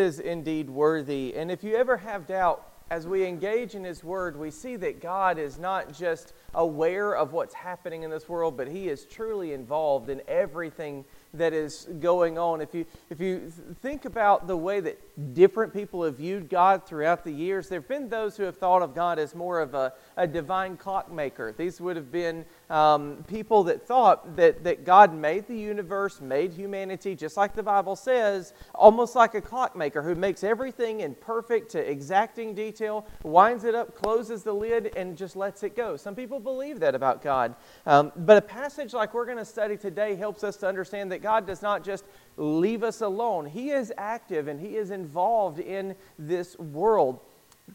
is indeed worthy. And if you ever have doubt, as we engage in His Word, we see that God is not just aware of what's happening in this world, but He is truly involved in everything that is going on. If you, if you think about the way that different people have viewed God throughout the years, there have been those who have thought of God as more of a, a divine clockmaker. These would have been um, people that thought that, that God made the universe, made humanity, just like the Bible says, almost like a clockmaker who makes everything in perfect to exacting detail, winds it up, closes the lid, and just lets it go. Some people believe that about God. Um, but a passage like we're going to study today helps us to understand that God does not just leave us alone, He is active and He is involved in this world.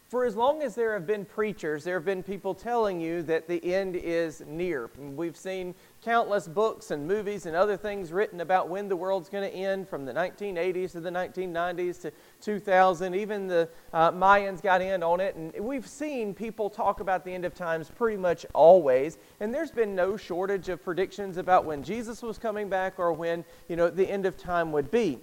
For as long as there have been preachers, there have been people telling you that the end is near. We've seen countless books and movies and other things written about when the world's going to end from the 1980s to the 1990s to 2000. Even the uh, Mayans got in on it. And we've seen people talk about the end of times pretty much always. And there's been no shortage of predictions about when Jesus was coming back or when, you know, the end of time would be.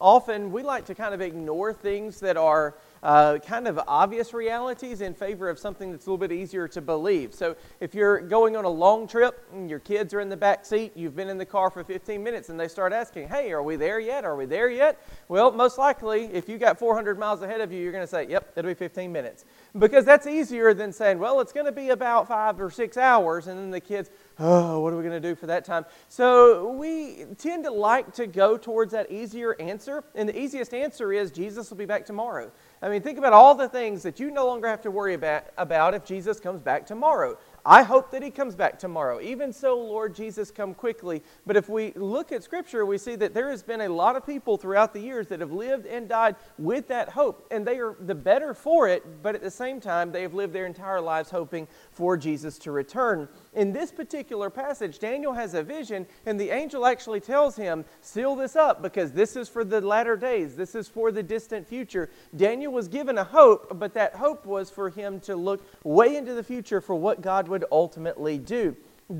Often we like to kind of ignore things that are uh, kind of obvious realities in favor of something that's a little bit easier to believe. So if you're going on a long trip and your kids are in the back seat, you've been in the car for 15 minutes, and they start asking, Hey, are we there yet? Are we there yet? Well, most likely, if you got 400 miles ahead of you, you're going to say, Yep, it'll be 15 minutes. Because that's easier than saying, Well, it's going to be about five or six hours, and then the kids, oh, what are we going to do for that time? So we tend to like to go towards that easier answer. And the easiest answer is Jesus will be back tomorrow. I mean, think about all the things that you no longer have to worry about, about if Jesus comes back tomorrow. I hope that he comes back tomorrow. Even so, Lord Jesus, come quickly. But if we look at Scripture, we see that there has been a lot of people throughout the years that have lived and died with that hope. And they are the better for it, but at the same time, they have lived their entire lives hoping for Jesus to return. In this particular passage, Daniel has a vision, and the angel actually tells him, Seal this up because this is for the latter days. This is for the distant future. Daniel was given a hope, but that hope was for him to look way into the future for what God would ultimately do.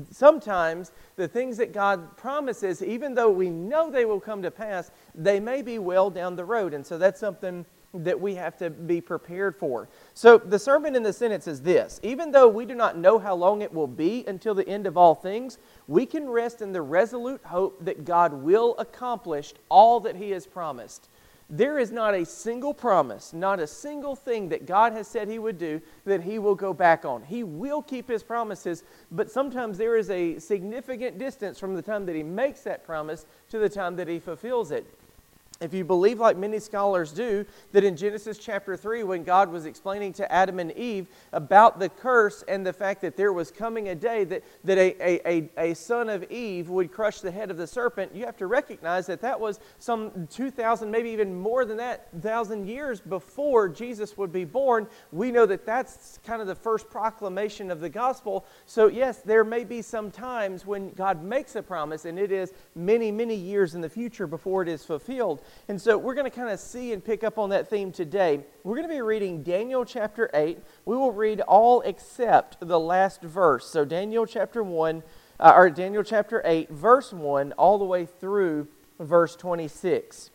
Sometimes the things that God promises, even though we know they will come to pass, they may be well down the road. And so that's something that we have to be prepared for. So the sermon in the sentence is this Even though we do not know how long it will be until the end of all things, we can rest in the resolute hope that God will accomplish all that He has promised. There is not a single promise, not a single thing that God has said He would do that He will go back on. He will keep His promises, but sometimes there is a significant distance from the time that He makes that promise to the time that He fulfills it if you believe, like many scholars do, that in Genesis chapter 3, when God was explaining to Adam and Eve about the curse and the fact that there was coming a day that, that a, a, a, son of Eve would crush the head of the serpent, you have to recognize that that was some 2,000, maybe even more than that, thousand years before Jesus would be born. We know that that's kind of the first proclamation of the gospel. So, yes, there may be some times when God makes a promise, and it is many, many years in the future before it is fulfilled. And so we're going to kind of see and pick up on that theme today. We're going to be reading Daniel chapter 8. We will read all except the last verse. So Daniel chapter 1, uh, or Daniel chapter 8, verse 1, all the way through verse 26.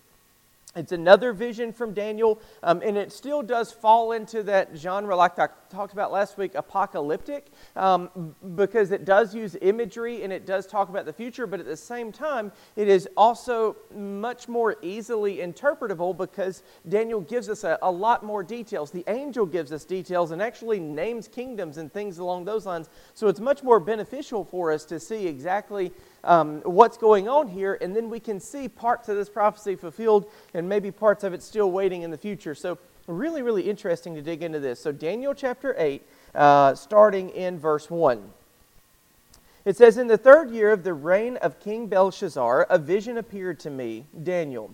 It's another vision from Daniel, um, and it still does fall into that genre, like I talked about last week, apocalyptic, um, because it does use imagery and it does talk about the future, but at the same time, it is also much more easily interpretable because Daniel gives us a, a lot more details. The angel gives us details and actually names kingdoms and things along those lines. So it's much more beneficial for us to see exactly um, what's going on here, and then we can see parts of this prophecy fulfilled and maybe parts of it still waiting in the future. So, really, really interesting to dig into this. So, Daniel chapter 8, uh, starting in verse 1. It says, In the third year of the reign of King Belshazzar, a vision appeared to me, Daniel,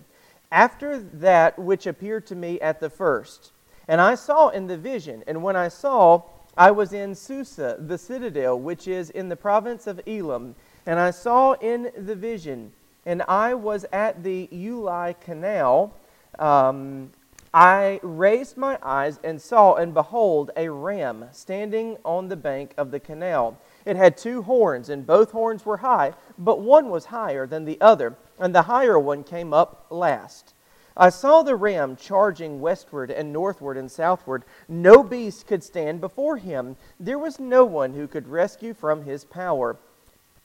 after that which appeared to me at the first. And I saw in the vision, and when I saw, I was in Susa, the citadel, which is in the province of Elam. And I saw in the vision, and I was at the Ulai Canal. Um, I raised my eyes and saw, and behold, a ram standing on the bank of the canal. It had two horns, and both horns were high, but one was higher than the other, and the higher one came up last. I saw the ram charging westward and northward and southward. No beast could stand before him. There was no one who could rescue from his power.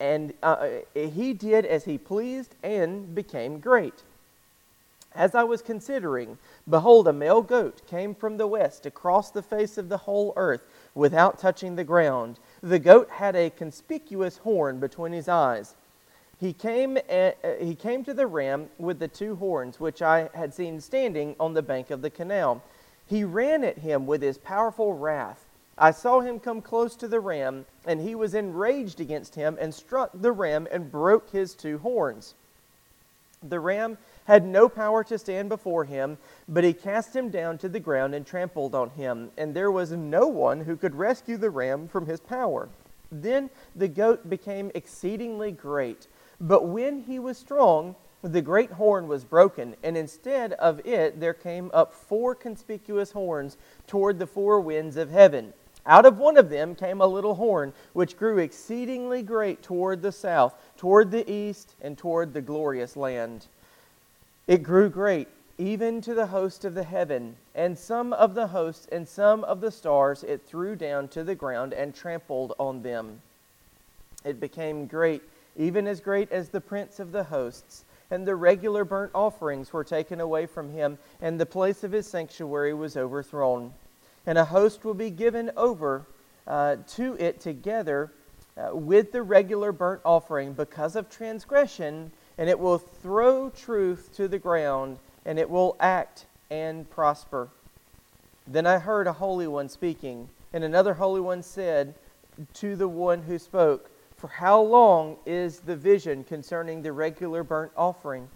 And uh, he did as he pleased and became great. As I was considering, behold, a male goat came from the west across the face of the whole earth without touching the ground. The goat had a conspicuous horn between his eyes. He came, uh, he came to the ram with the two horns, which I had seen standing on the bank of the canal. He ran at him with his powerful wrath. I saw him come close to the ram, and he was enraged against him and struck the ram and broke his two horns. The ram had no power to stand before him, but he cast him down to the ground and trampled on him, and there was no one who could rescue the ram from his power. Then the goat became exceedingly great, but when he was strong, the great horn was broken, and instead of it there came up four conspicuous horns toward the four winds of heaven. Out of one of them came a little horn, which grew exceedingly great toward the south, toward the east, and toward the glorious land. It grew great, even to the host of the heaven, and some of the hosts and some of the stars it threw down to the ground and trampled on them. It became great, even as great as the prince of the hosts, and the regular burnt offerings were taken away from him, and the place of his sanctuary was overthrown. And a host will be given over uh, to it together uh, with the regular burnt offering because of transgression and it will throw truth to the ground, and it will act and prosper. Then I heard a holy one speaking, and another holy one said to the one who spoke, For how long is the vision concerning the regular burnt offering,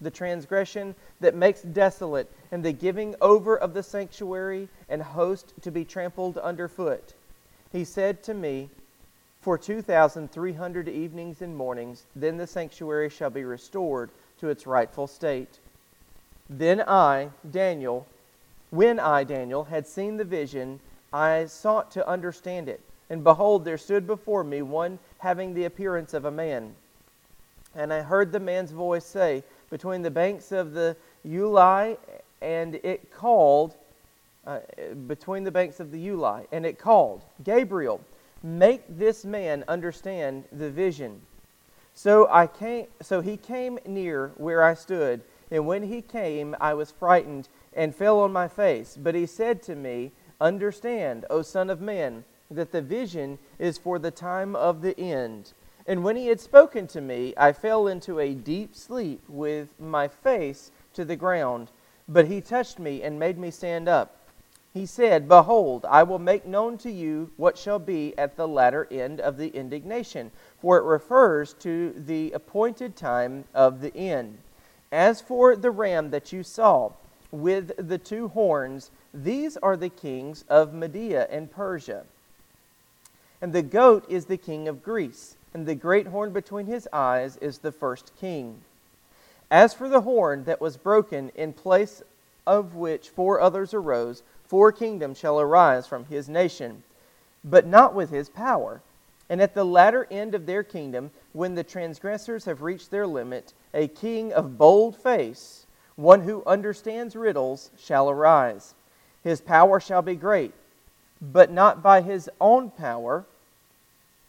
the transgression that makes desolate, and the giving over of the sanctuary and host to be trampled underfoot? He said to me, for 2,300 evenings and mornings, then the sanctuary shall be restored to its rightful state. Then I, Daniel, when I, Daniel, had seen the vision, I sought to understand it. And behold, there stood before me one having the appearance of a man. And I heard the man's voice say, Between the banks of the Ulai, and it called, uh, between the banks of the Ulai, and it called, Gabriel Make this man understand the vision. So I came so he came near where I stood, and when he came I was frightened and fell on my face. But he said to me, Understand, O son of man, that the vision is for the time of the end. And when he had spoken to me, I fell into a deep sleep with my face to the ground. But he touched me and made me stand up he said, Behold, I will make known to you what shall be at the latter end of the indignation, for it refers to the appointed time of the end. As for the ram that you saw with the two horns, these are the kings of Media and Persia. And the goat is the king of Greece, and the great horn between his eyes is the first king. As for the horn that was broken, in place of which four others arose, Four kingdoms shall arise from his nation, but not with his power. And at the latter end of their kingdom, when the transgressors have reached their limit, a king of bold face, one who understands riddles, shall arise. His power shall be great, but not by his own power,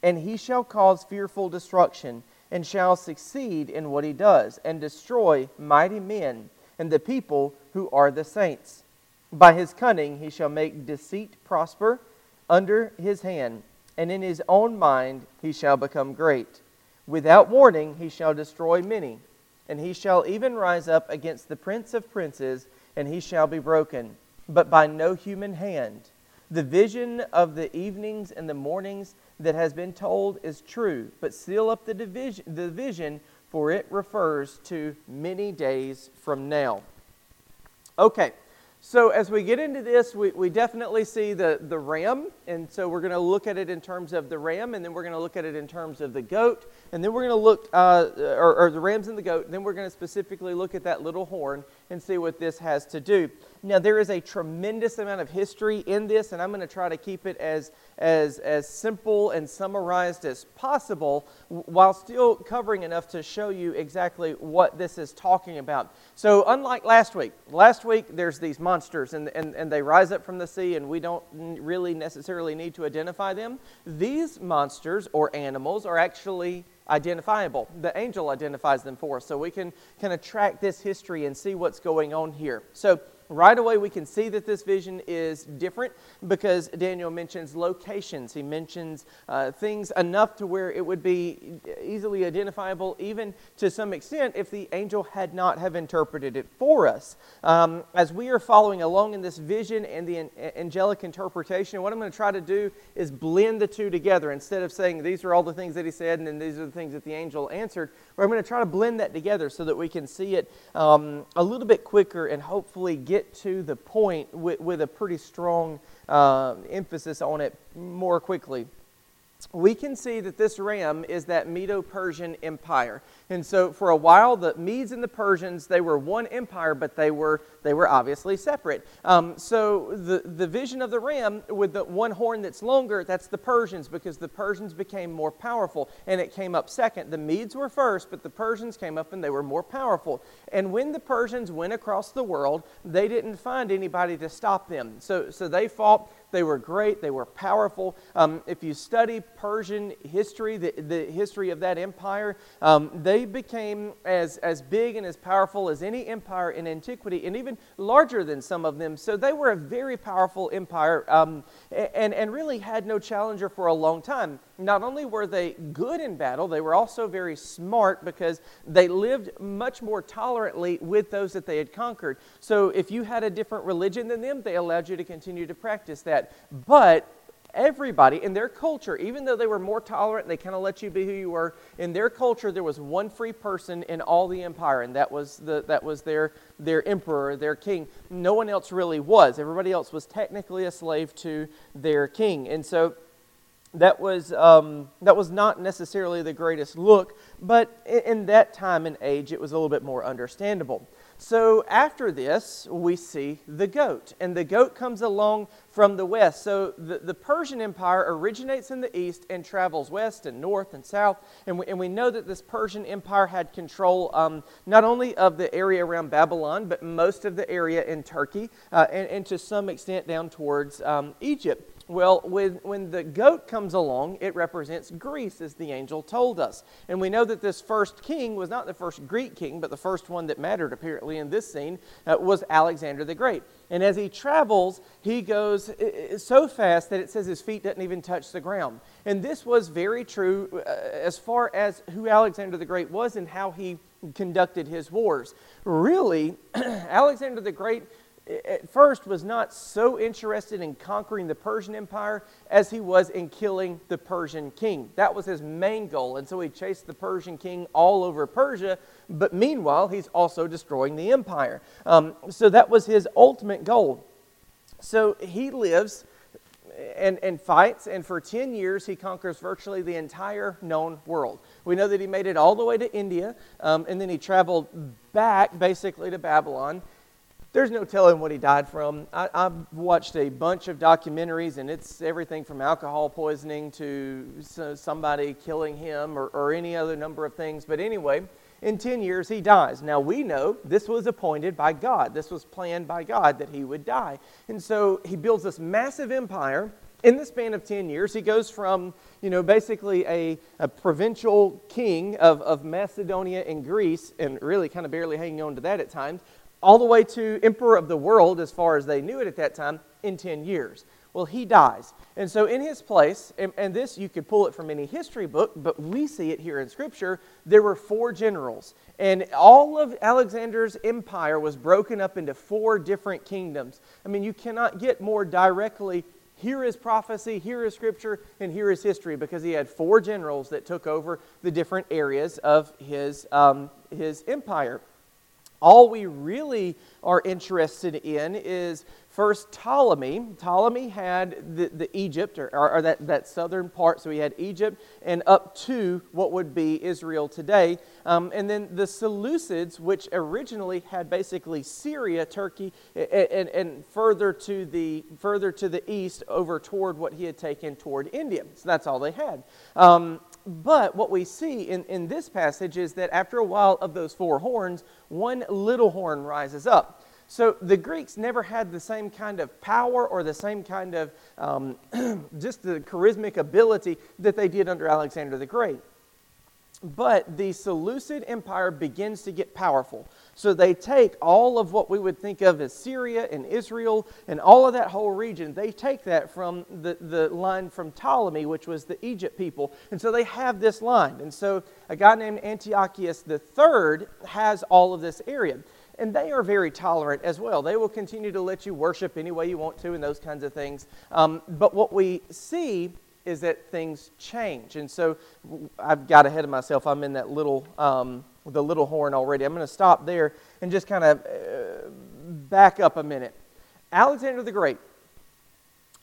and he shall cause fearful destruction, and shall succeed in what he does, and destroy mighty men and the people who are the saints. By his cunning he shall make deceit prosper under his hand, and in his own mind he shall become great. Without warning he shall destroy many, and he shall even rise up against the prince of princes, and he shall be broken, but by no human hand. The vision of the evenings and the mornings that has been told is true, but seal up the, division, the for it refers to many days from now. Okay. So as we get into this, we, we definitely see the, the ram, and so we're going to look at it in terms of the ram, and then we're going to look at it in terms of the goat. and then we're going to look, uh, or, or the rams and the goat, and then we're going to specifically look at that little horn and see what this has to do. Now, there is a tremendous amount of history in this, and I'm going to try to keep it as, as, as simple and summarized as possible while still covering enough to show you exactly what this is talking about. So, unlike last week, last week there's these monsters, and, and, and they rise up from the sea, and we don't really necessarily need to identify them. These monsters or animals are actually identifiable. The angel identifies them for us, so we can kind of track this history and see what's going on here. So, Right away, we can see that this vision is different because Daniel mentions locations. He mentions uh, things enough to where it would be easily identifiable, even to some extent, if the angel had not have interpreted it for us. Um, as we are following along in this vision and the angelic interpretation, what I'm going to try to do is blend the two together. Instead of saying these are all the things that he said and then these are the things that the angel answered, I'm going to try to blend that together so that we can see it um, a little bit quicker and hopefully get to the point with, with a pretty strong uh, emphasis on it more quickly we can see that this ram is that Medo Persian Empire. And so for a while, the Medes and the Persians, they were one empire, but they were, they were obviously separate. Um, so the, the vision of the ram with the one horn that's longer, that's the Persians, because the Persians became more powerful. And it came up second. The Medes were first, but the Persians came up and they were more powerful. And when the Persians went across the world, they didn't find anybody to stop them. So, so they fought they were great. They were powerful. Um, if you study Persian history, the, the history of that empire, um, they became as, as big and as powerful as any empire in antiquity, and even larger than some of them. So they were a very powerful empire um, and, and really had no challenger for a long time not only were they good in battle, they were also very smart because they lived much more tolerantly with those that they had conquered. So if you had a different religion than them, they allowed you to continue to practice that. But everybody in their culture, even though they were more tolerant, they kind of let you be who you were. In their culture, there was one free person in all the empire, and that was the that was their their emperor, their king. No one else really was. Everybody else was technically a slave to their king, and so that was, um, that was not necessarily the greatest look, but in, that time and age, it was a little bit more understandable. So after this, we see the goat, and the goat comes along from the west. So the, the Persian Empire originates in the east and travels west and north and south. And we, and we know that this Persian Empire had control um, not only of the area around Babylon, but most of the area in Turkey, uh, and, and to some extent down towards um, Egypt. Well, when, when the goat comes along, it represents Greece, as the angel told us. And we know that this first king was not the first Greek king, but the first one that mattered, apparently, in this scene uh, was Alexander the Great. And as he travels, he goes so fast that it says his feet doesn't even touch the ground. And this was very true uh, as far as who Alexander the Great was and how he conducted his wars. Really, Alexander the Great at first was not so interested in conquering the Persian Empire as he was in killing the Persian king. That was his main goal. And so he chased the Persian king all over Persia, but meanwhile, he's also destroying the empire. Um, so that was his ultimate goal. So he lives and, and fights, and for 10 years he conquers virtually the entire known world. We know that he made it all the way to India, um, and then he traveled back basically to Babylon there's no telling what he died from. I, have watched a bunch of documentaries, and it's everything from alcohol poisoning to somebody killing him or, or any other number of things. But anyway, in 10 years, he dies. Now, we know this was appointed by God. This was planned by God that he would die. And so he builds this massive empire. In the span of 10 years, he goes from, you know, basically a, a provincial king of, of Macedonia and Greece, and really kind of barely hanging on to that at times, all the way to emperor of the world, as far as they knew it at that time, in 10 years. Well, he dies. And so, in his place, and, and, this you could pull it from any history book, but we see it here in Scripture, there were four generals. And all of Alexander's empire was broken up into four different kingdoms. I mean, you cannot get more directly here is prophecy, here is Scripture, and here is history because he had four generals that took over the different areas of his, um, his empire. All we really are interested in is First, Ptolemy. Ptolemy had the, the Egypt, or, or, that, that southern part, so he had Egypt and up to what would be Israel today. Um, and then the Seleucids, which originally had basically Syria, Turkey, and, and, and, further, to the, further to the east over toward what he had taken toward India. So that's all they had. Um, but what we see in, in this passage is that after a while of those four horns, one little horn rises up. So the Greeks never had the same kind of power or the same kind of um, just the charismatic ability that they did under Alexander the Great. But the Seleucid Empire begins to get powerful. So they take all of what we would think of as Syria and Israel and all of that whole region. They take that from the, the line from Ptolemy, which was the Egypt people. And so they have this line. And so a guy named Antiochus III has all of this area and they are very tolerant as well. They will continue to let you worship any way you want to and those kinds of things. Um, but what we see is that things change. And so I've got ahead of myself. I'm in that little, um, the little horn already. I'm going to stop there and just kind of uh, back up a minute. Alexander the Great,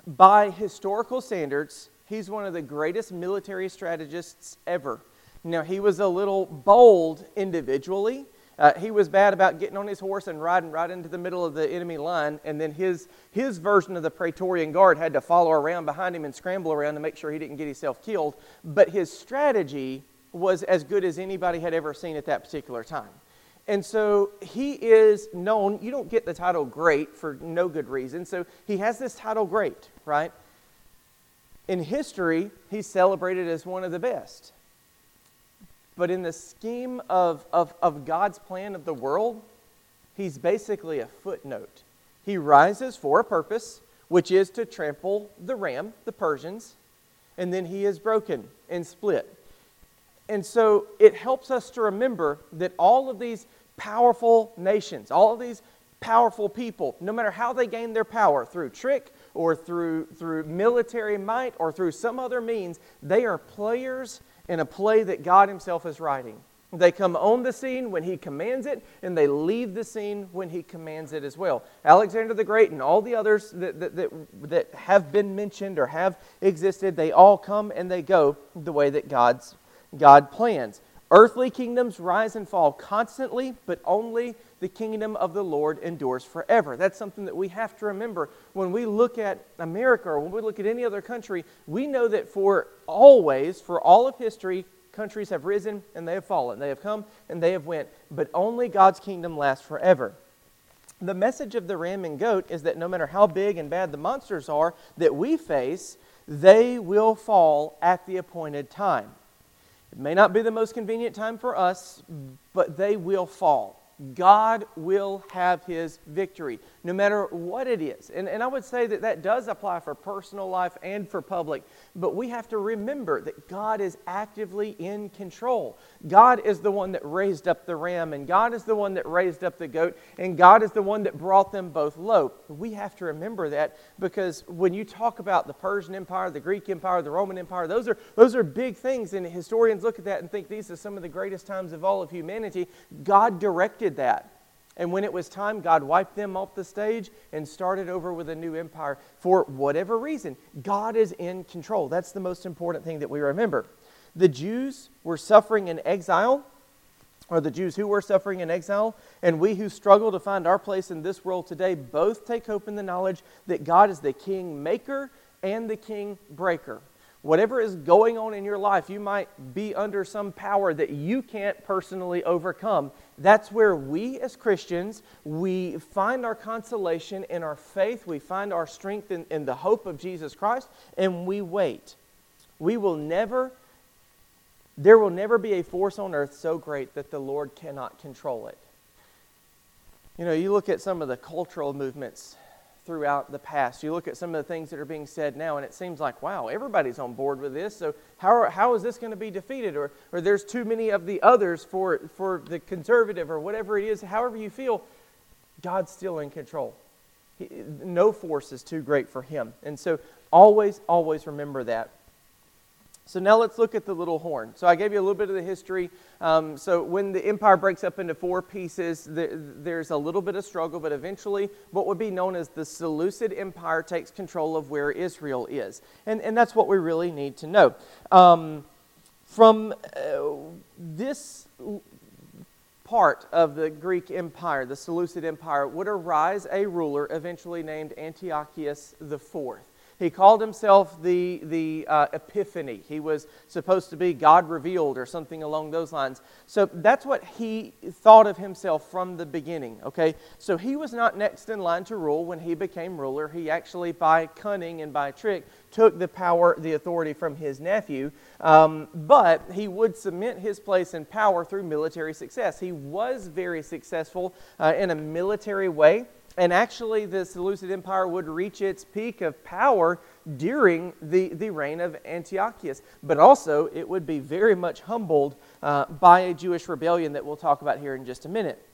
by historical standards, he's one of the greatest military strategists ever. Now, he was a little bold individually. Uh, he was bad about getting on his horse and riding right into the middle of the enemy line, and then his, his version of the Praetorian Guard had to follow around behind him and scramble around to make sure he didn't get himself killed. But his strategy was as good as anybody had ever seen at that particular time. And so he is known, you don't get the title great for no good reason. So he has this title great, right? In history, he's celebrated as one of the best. But in the scheme of, of, of God's plan of the world, he's basically a footnote. He rises for a purpose, which is to trample the ram, the Persians, and then he is broken and split. And so it helps us to remember that all of these powerful nations, all of these powerful people, no matter how they gain their power, through trick or through, through military might or through some other means, they are players in a play that God Himself is writing. They come on the scene when He commands it, and they leave the scene when He commands it as well. Alexander the Great and all the others that, that, that, that have been mentioned or have existed, they all come and they go the way that God's, God plans. Earthly kingdoms rise and fall constantly, but only the kingdom of the Lord endures forever. That's something that we have to remember when we look at America or when we look at any other country. We know that for always, for all of history, countries have risen and they have fallen. They have come and they have went, but only God's kingdom lasts forever. The message of the ram and goat is that no matter how big and bad the monsters are that we face, they will fall at the appointed time. It may not be the most convenient time for us, but they will fall. God will have his victory, no matter what it is. And, and I would say that that does apply for personal life and for public, but we have to remember that God is actively in control. God is the one that raised up the ram, and God is the one that raised up the goat, and God is the one that brought them both low. We have to remember that because when you talk about the Persian Empire, the Greek Empire, the Roman Empire, those are, those are big things, and historians look at that and think these are some of the greatest times of all of humanity. God directed that. And when it was time, God wiped them off the stage and started over with a new empire. For whatever reason, God is in control. That's the most important thing that we remember. The Jews were suffering in exile, or the Jews who were suffering in exile, and we who struggle to find our place in this world today both take hope in the knowledge that God is the king maker and the king breaker. Whatever is going on in your life, you might be under some power that you can't personally overcome. That's where we as Christians, we find our consolation in our faith. We find our strength in, in the hope of Jesus Christ, and we wait. We will never, there will never be a force on earth so great that the Lord cannot control it. You know, you look at some of the cultural movements throughout the past. You look at some of the things that are being said now, and it seems like, wow, everybody's on board with this. So how, are, how is this going to be defeated? Or, or there's too many of the others for, for the conservative or whatever it is, however you feel, God's still in control. He, no force is too great for him. And so always, always remember that. So now let's look at the little horn. So I gave you a little bit of the history. Um, so when the empire breaks up into four pieces, the, there's a little bit of struggle, but eventually what would be known as the Seleucid Empire takes control of where Israel is. And, and that's what we really need to know. Um, from uh, this part of the Greek Empire, the Seleucid Empire, would arise a ruler eventually named Antiochus IV. He called himself the, the uh, Epiphany. He was supposed to be God revealed or something along those lines. So that's what he thought of himself from the beginning, okay? So he was not next in line to rule when he became ruler. He actually, by cunning and by trick, took the power, the authority from his nephew. Um, but he would cement his place in power through military success. He was very successful uh, in a military way. And actually, the Seleucid Empire would reach its peak of power during the, the reign of Antiochus. But also, it would be very much humbled uh, by a Jewish rebellion that we'll talk about here in just a minute.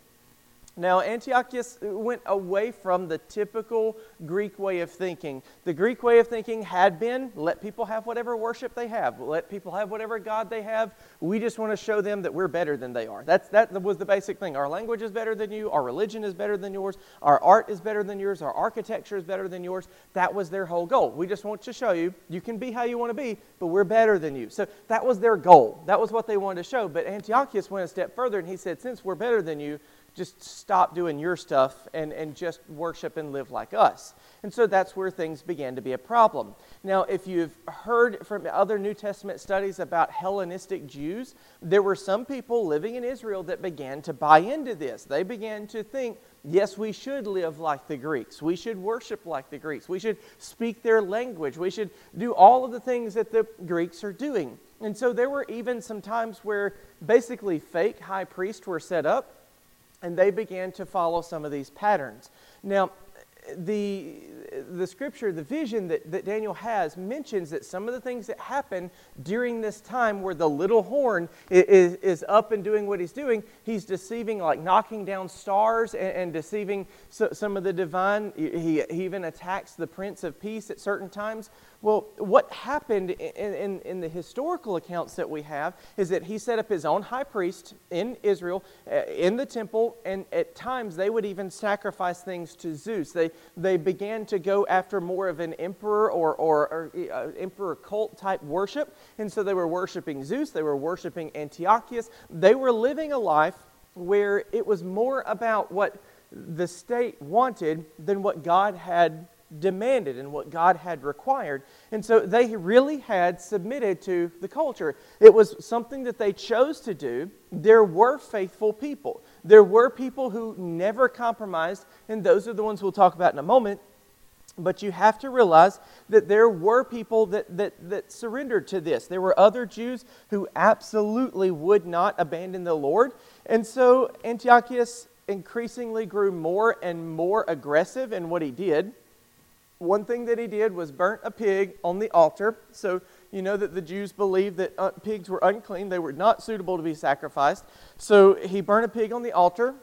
Now, Antiochus went away from the typical Greek way of thinking. The Greek way of thinking had been let people have whatever worship they have, let people have whatever God they have. We just want to show them that we're better than they are. That's, that was the basic thing. Our language is better than you, our religion is better than yours, our art is better than yours, our architecture is better than yours. That was their whole goal. We just want to show you you can be how you want to be, but we're better than you. So that was their goal. That was what they wanted to show. But Antiochus went a step further and he said, Since we're better than you, just stop doing your stuff and, and just worship and live like us. And so that's where things began to be a problem. Now, if you've heard from other New Testament studies about Hellenistic Jews, there were some people living in Israel that began to buy into this. They began to think, yes, we should live like the Greeks. We should worship like the Greeks. We should speak their language. We should do all of the things that the Greeks are doing. And so there were even some times where basically fake high priests were set up and they began to follow some of these patterns. Now, the, the scripture, the vision that, that Daniel has, mentions that some of the things that happen during this time where the little horn is, is up and doing what he's doing, he's deceiving, like knocking down stars and, and deceiving so, some of the divine. He, he even attacks the Prince of Peace at certain times. Well, what happened in, in, in, the historical accounts that we have is that he set up his own high priest in Israel, uh, in the temple, and at times they would even sacrifice things to Zeus. They, they began to go after more of an emperor or, or, or uh, emperor cult type worship, and so they were worshiping Zeus, they were worshiping Antiochus. They were living a life where it was more about what the state wanted than what God had demanded and what God had required. And so they really had submitted to the culture. It was something that they chose to do. There were faithful people. There were people who never compromised, and those are the ones we'll talk about in a moment. But you have to realize that there were people that, that, that surrendered to this. There were other Jews who absolutely would not abandon the Lord. And so Antiochus increasingly grew more and more aggressive in what he did one thing that he did was burnt a pig on the altar. So you know that the Jews believed that uh, pigs were unclean, they were not suitable to be sacrificed. So he burned a pig on the altar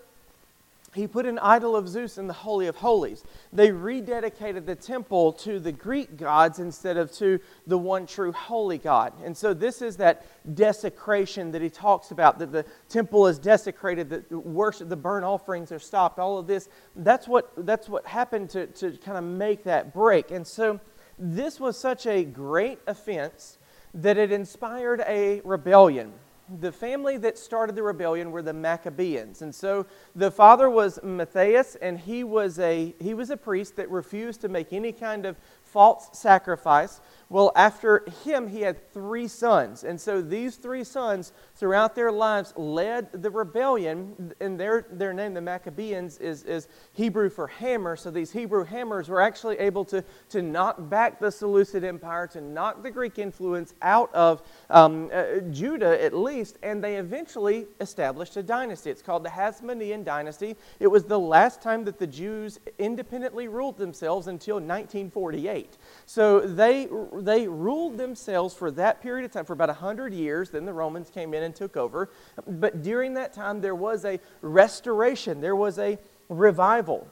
he put an idol of Zeus in the Holy of Holies. They rededicated the temple to the Greek gods instead of to the one true holy God. And so, this is that desecration that he talks about that the temple is desecrated, that worship, the burnt offerings are stopped, all of this. That's what, that's what happened to, to kind of make that break. And so, this was such a great offense that it inspired a rebellion the family that started the rebellion were the Maccabees. And so the father was Matthias, and he was a, he was a priest that refused to make any kind of false sacrifice. Well, after him, he had three sons. And so these three sons, throughout their lives, led the rebellion. And their, their name, the Maccabees, is, is Hebrew for hammer. So these Hebrew hammers were actually able to, to knock back the Seleucid Empire, to knock the Greek influence out of um, uh, Judah, at least. And they eventually established a dynasty. It's called the Hasmonean dynasty. It was the last time that the Jews independently ruled themselves until 1948. So they they ruled themselves for that period of time, for about 100 years. Then the Romans came in and took over. But during that time, there was a restoration, there was a revival.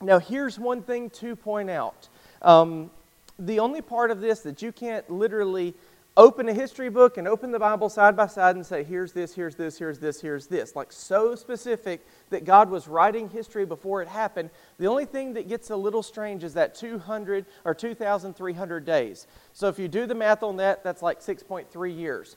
Now, here's one thing to point out. Um, the only part of this that you can't literally open a history book and open the Bible side by side and say, here's this, here's this, here's this, here's this. Like so specific that God was writing history before it happened. The only thing that gets a little strange is that 200 or 2,300 days. So if you do the math on that, that's like 6.3 years.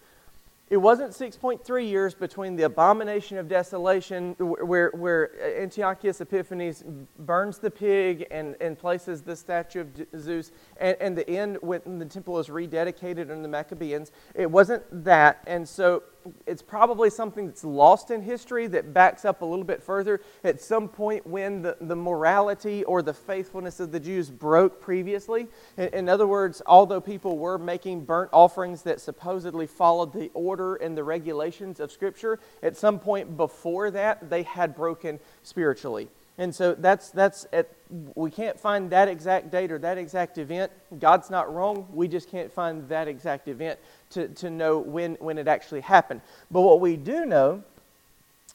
It wasn't 6.3 years between the abomination of desolation, where, where Antiochus Epiphanes burns the pig and, and places the statue of Zeus, and, and the end when the temple is rededicated under the Maccabees. It wasn't that. And so it's probably something that's lost in history that backs up a little bit further. At some point, when the, the morality or the faithfulness of the Jews broke previously, in, in other words, although people were making burnt offerings that supposedly followed the order and the regulations of Scripture, at some point before that, they had broken spiritually. And so that's, that's at, we can't find that exact date or that exact event. God's not wrong. We just can't find that exact event to, to know when, when it actually happened. But what we do know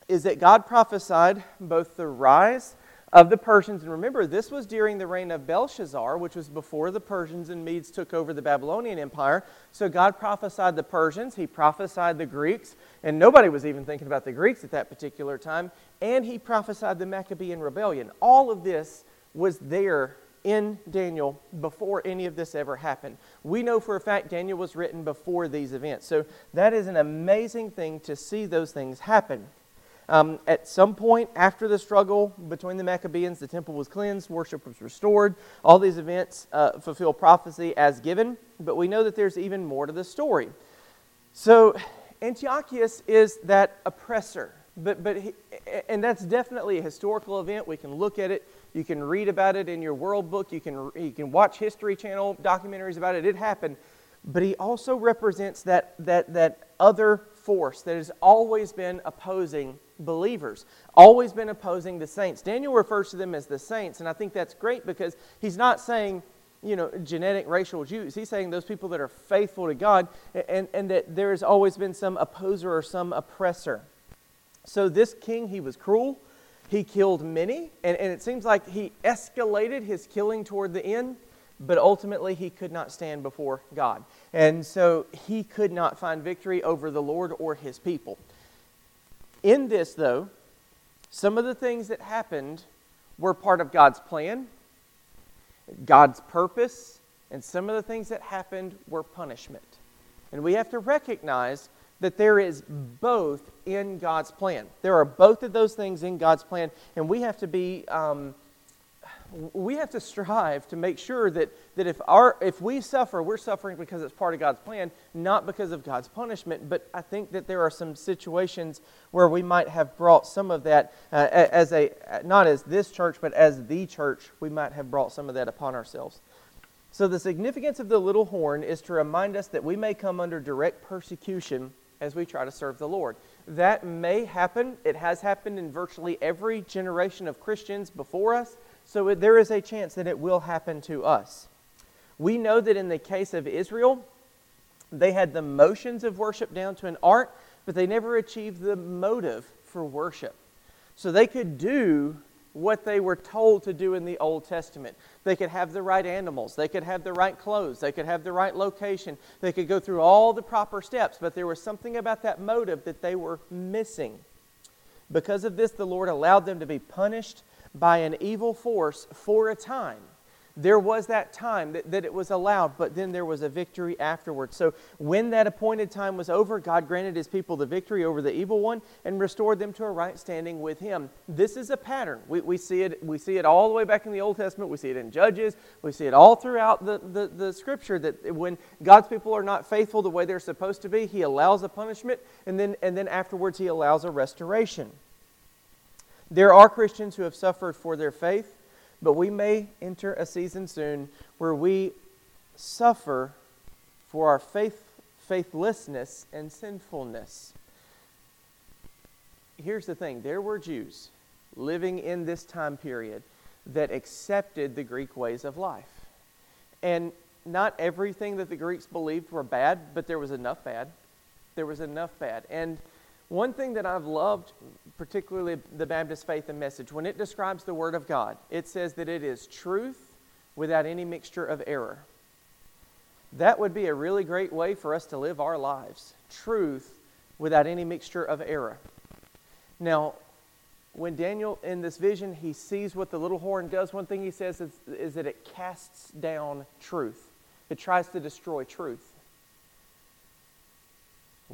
is that God prophesied both the rise of the Persians. And remember, this was during the reign of Belshazzar, which was before the Persians and Medes took over the Babylonian Empire. So God prophesied the Persians, He prophesied the Greeks, and nobody was even thinking about the Greeks at that particular time. And He prophesied the Maccabean rebellion. All of this was there in Daniel before any of this ever happened. We know for a fact Daniel was written before these events. So that is an amazing thing to see those things happen. Um, at some point after the struggle between the Maccabees, the temple was cleansed, worship was restored. All these events uh, fulfill prophecy as given, but we know that there's even more to the story. So Antiochus is that oppressor, but, but he, and that's definitely a historical event. We can look at it. You can read about it in your world book. You can, you can watch History Channel documentaries about it. It happened. But he also represents that, that, that other force that has always been opposing believers, always been opposing the saints. Daniel refers to them as the saints, and I think that's great because he's not saying, you know, genetic racial Jews. He's saying those people that are faithful to God and, and that there has always been some opposer or some oppressor. So this king, he was cruel. He killed many, and, and it seems like he escalated his killing toward the end, but ultimately he could not stand before God. And so he could not find victory over the Lord or his people. In this, though, some of the things that happened were part of God's plan, God's purpose, and some of the things that happened were punishment. And we have to recognize that there is both in God's plan. There are both of those things in God's plan, and we have to be um, we have to strive to make sure that, that if, our, if we suffer, we're suffering because it's part of God's plan, not because of God's punishment. But I think that there are some situations where we might have brought some of that uh, as a, not as this church, but as the church, we might have brought some of that upon ourselves. So the significance of the little horn is to remind us that we may come under direct persecution as we try to serve the Lord. That may happen. It has happened in virtually every generation of Christians before us. So there is a chance that it will happen to us. We know that in the case of Israel, they had the motions of worship down to an art, but they never achieved the motive for worship. So they could do what they were told to do in the Old Testament. They could have the right animals, they could have the right clothes, they could have the right location, they could go through all the proper steps, but there was something about that motive that they were missing. Because of this, the Lord allowed them to be punished by an evil force for a time. There was that time that, that it was allowed, but then there was a victory afterwards. So when that appointed time was over, God granted his people the victory over the evil one and restored them to a right standing with him. This is a pattern. We, we, see, it, we see it all the way back in the Old Testament. We see it in Judges. We see it all throughout the, the, the scripture that when God's people are not faithful the way they're supposed to be, he allows a punishment, and then, and then afterwards he allows a restoration. There are Christians who have suffered for their faith, but we may enter a season soon where we suffer for our faith, faithlessness and sinfulness. Here's the thing there were Jews living in this time period that accepted the Greek ways of life. And not everything that the Greeks believed were bad, but there was enough bad. There was enough bad. And one thing that I've loved, particularly the Baptist faith and message, when it describes the Word of God, it says that it is truth without any mixture of error. that would be a really great way for us to live our lives. Truth without any mixture of error. Now, when Daniel, in this vision, he sees what the little horn does, one thing he says is, is that it casts down truth. It tries to destroy truth.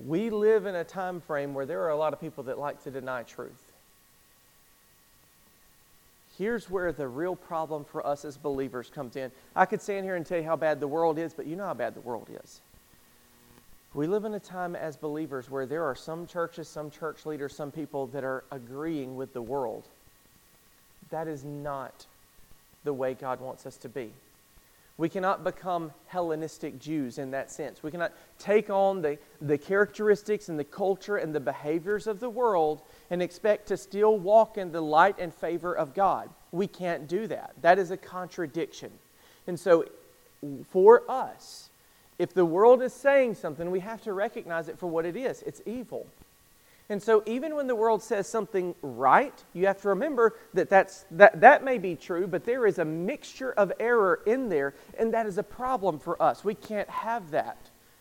We live in a time frame where there are a lot of people that like to deny truth. Here's where the real problem for us as believers comes in. I could stand here and tell you how bad the world is, but you know how bad the world is. We live in a time as believers where there are some churches, some church leaders, some people that are agreeing with the world. That is not the way God wants us to be. We cannot become Hellenistic Jews in that sense. We cannot take on the, the characteristics and the culture and the behaviors of the world and expect to still walk in the light and favor of God. We can't do that. That is a contradiction. And so, for us, if the world is saying something, we have to recognize it for what it is it's evil. And so, even when the world says something right, you have to remember that that's, that, that may be true, but there is a mixture of error in there, and that is a problem for us. We can't have that.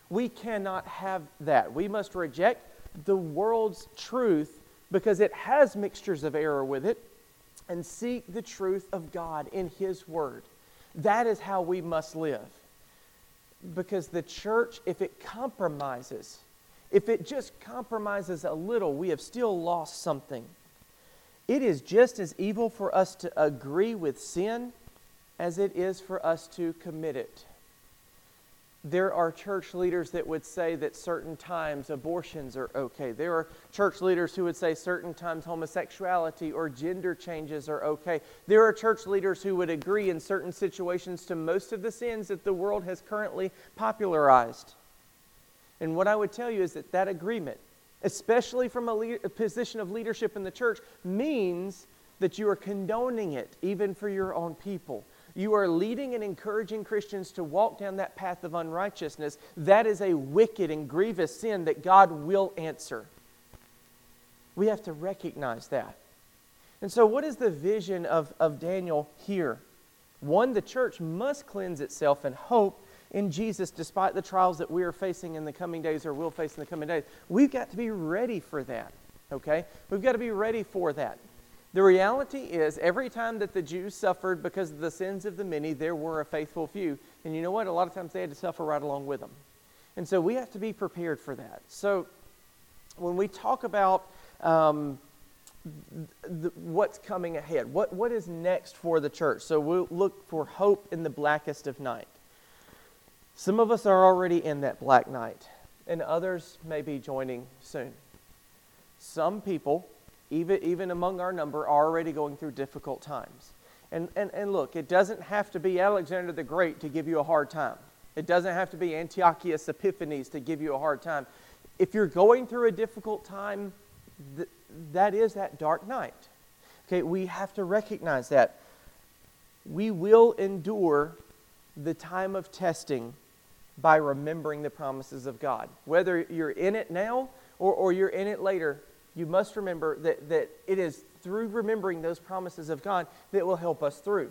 We cannot have that. We must reject the world's truth because it has mixtures of error with it and seek the truth of God in His Word. That is how we must live. Because the church, if it compromises, if it just compromises a little, we have still lost something. It is just as evil for us to agree with sin as it is for us to commit it. There are church leaders that would say that certain times abortions are okay. There are church leaders who would say certain times homosexuality or gender changes are okay. There are church leaders who would agree in certain situations to most of the sins that the world has currently popularized. And what I would tell you is that that agreement, especially from a, le- a position of leadership in the church, means that you are condoning it even for your own people. You are leading and encouraging Christians to walk down that path of unrighteousness. That is a wicked and grievous sin that God will answer. We have to recognize that. And so, what is the vision of, of Daniel here? One, the church must cleanse itself and hope in Jesus despite the trials that we are facing in the coming days or will face in the coming days. We've got to be ready for that, okay? We've got to be ready for that. The reality is, every time that the Jews suffered because of the sins of the many, there were a faithful few. And you know what? A lot of times they had to suffer right along with them. And so we have to be prepared for that. So when we talk about um, the, what's coming ahead, what, what is next for the church? So we'll look for hope in the blackest of night. Some of us are already in that black night, and others may be joining soon. Some people, even, even among our number, are already going through difficult times. And, and, and look, it doesn't have to be Alexander the Great to give you a hard time. It doesn't have to be Antiochus Epiphanes to give you a hard time. If you're going through a difficult time, th- that is that dark night. Okay, we have to recognize that. We will endure the time of testing by remembering the promises of God. Whether you're in it now or, or you're in it later, you must remember that, that it is through remembering those promises of God that will help us through.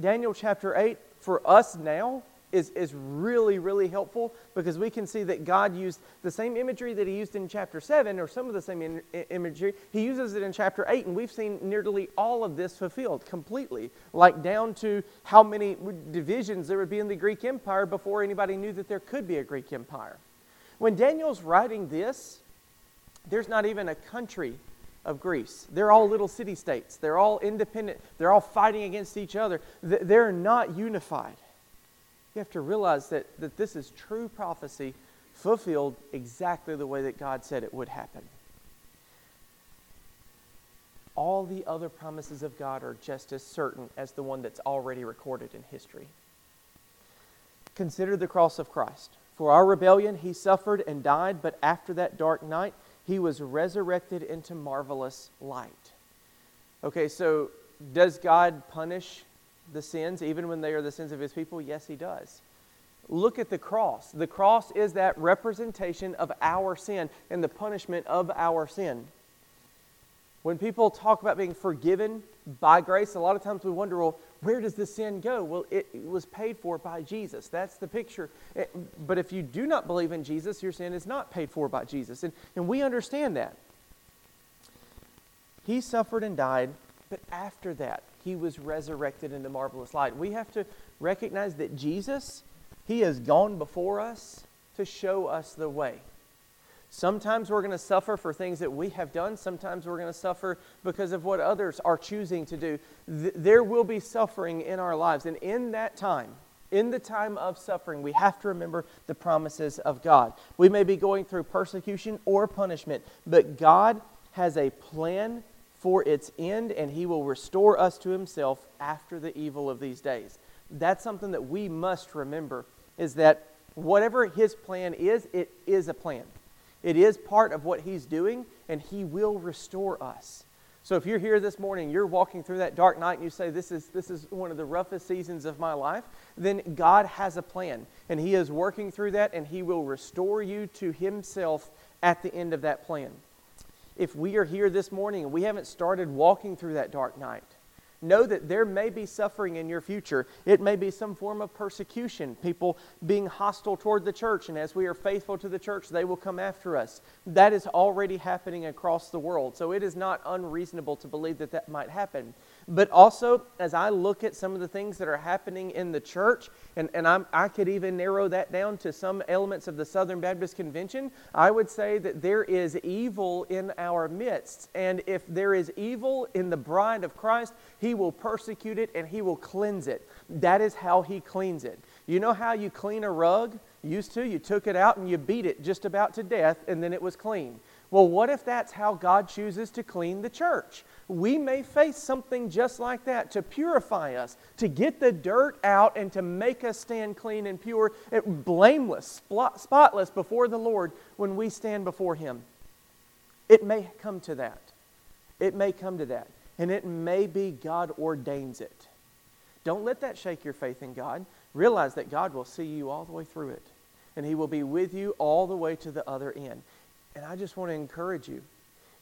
Daniel chapter 8, for us now, is, is really, really helpful because we can see that God used the same imagery that He used in chapter 7, or some of the same in, imagery. He uses it in chapter 8, and we've seen nearly all of this fulfilled completely, like down to how many divisions there would be in the Greek Empire before anybody knew that there could be a Greek Empire. When Daniel's writing this, there's not even a country of Greece. They're all little city states. They're all independent. They're all fighting against each other. They're not unified. You have to realize that, that this is true prophecy fulfilled exactly the way that God said it would happen. All the other promises of God are just as certain as the one that's already recorded in history. Consider the cross of Christ. For our rebellion, he suffered and died, but after that dark night, he was resurrected into marvelous light. Okay, so does God punish the sins, even when they are the sins of his people? Yes, he does. Look at the cross. The cross is that representation of our sin and the punishment of our sin. When people talk about being forgiven by grace. A lot of times we wonder, well, where does the sin go? Well, it, was paid for by Jesus. That's the picture. Eh, but if you do not believe in Jesus, your sin is not paid for by Jesus. And, and we understand that. He suffered and died, but after that, he was resurrected into marvelous light. We have to recognize that Jesus, he has gone before us to show us the way. Sometimes we're going to suffer for things that we have done. Sometimes we're going to suffer because of what others are choosing to do. Th- there will be suffering in our lives. And in that time, in the time of suffering, we have to remember the promises of God. We may be going through persecution or punishment, but God has a plan for its end, and He will restore us to Himself after the evil of these days. That's something that we must remember is that whatever His plan is, it is a plan. It is part of what He's doing, and He will restore us. So if you're here this morning, you're walking through that dark night, and you say, this is, this is one of the roughest seasons of my life, then God has a plan. And He is working through that, and He will restore you to Himself at the end of that plan. If we are here this morning and we haven't started walking through that dark night, Know that there may be suffering in your future. It may be some form of persecution, people being hostile toward the church, and as we are faithful to the church, they will come after us. That is already happening across the world. So it is not unreasonable to believe that that might happen. But also, as I look at some of the things that are happening in the church, and, and I'm, i could even narrow that down to some elements of the Southern Baptist Convention, I would say that there is evil in our midst. And if there is evil in the bride of Christ, he will persecute it and he will cleanse it. That is how he cleans it. You know how you clean a rug? Used to, you took it out and you beat it just about to death, and then it was clean. Well, what if that's how God chooses to clean the church? We may face something just like that to purify us, to get the dirt out, and to make us stand clean and pure, blameless, spotless before the Lord when we stand before Him. It may come to that. It may come to that. And it may be God ordains it. Don't let that shake your faith in God. Realize that God will see you all the way through it, and He will be with you all the way to the other end. And I just want to encourage you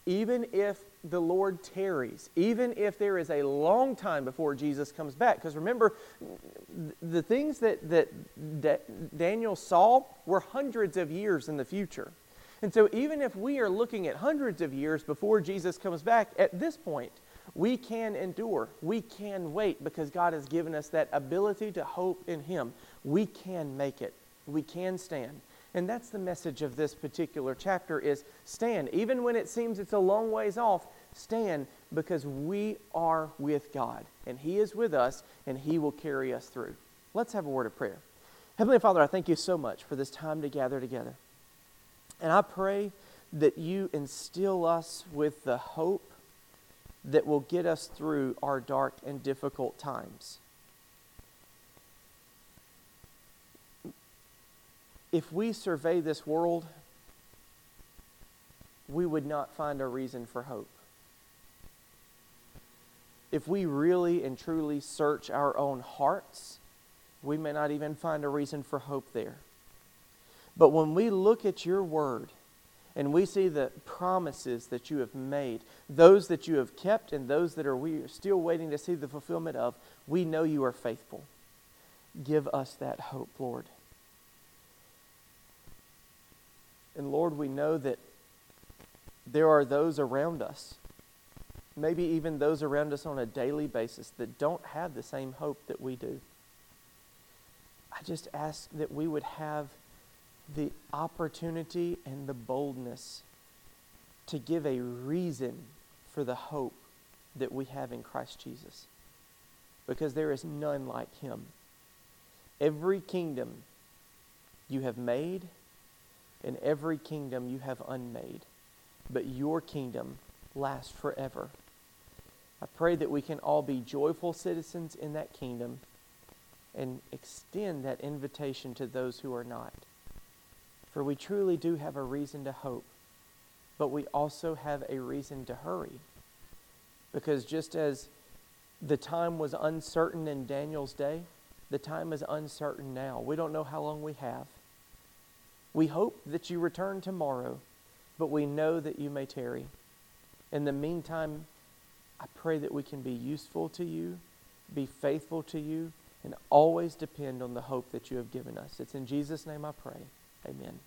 even if the Lord tarries, even if there is a long time before Jesus comes back, because remember, the things that, that, that Daniel saw were hundreds of years in the future. And so, even if we are looking at hundreds of years before Jesus comes back, at this point, we can endure. We can wait because God has given us that ability to hope in Him. We can make it. We can stand. And that's the message of this particular chapter is stand. Even when it seems it's a long ways off, stand because we are with God and He is with us and He will carry us through. Let's have a word of prayer. Heavenly Father, I thank you so much for this time to gather together. And I pray that you instill us with the hope that will get us through our dark and difficult times. if we survey this world, we would not find a reason for hope. If we really and truly search our own hearts, we may not even find a reason for hope there. But when we look at your word and we see the promises that you have made, those that you have kept and those that are we are still waiting to see the fulfillment of, we know you are faithful. Give us that hope, Lord. And Lord, we know that there are those around us, maybe even those around us on a daily basis, that don't have the same hope that we do. I just ask that we would have the opportunity and the boldness to give a reason for the hope that we have in Christ Jesus. Because there is none like him. Every kingdom you have made and every kingdom you have unmade, but your kingdom lasts forever. I pray that we can all be joyful citizens in that kingdom and extend that invitation to those who are not. For we truly do have a reason to hope, but we also have a reason to hurry. Because just as the time was uncertain in Daniel's day, the time is uncertain now. We don't know how long we have. We hope that you return tomorrow, but we know that you may tarry. In the meantime, I pray that we can be useful to you, be faithful to you, and always depend on the hope that you have given us. It's in Jesus' name I pray. Amen.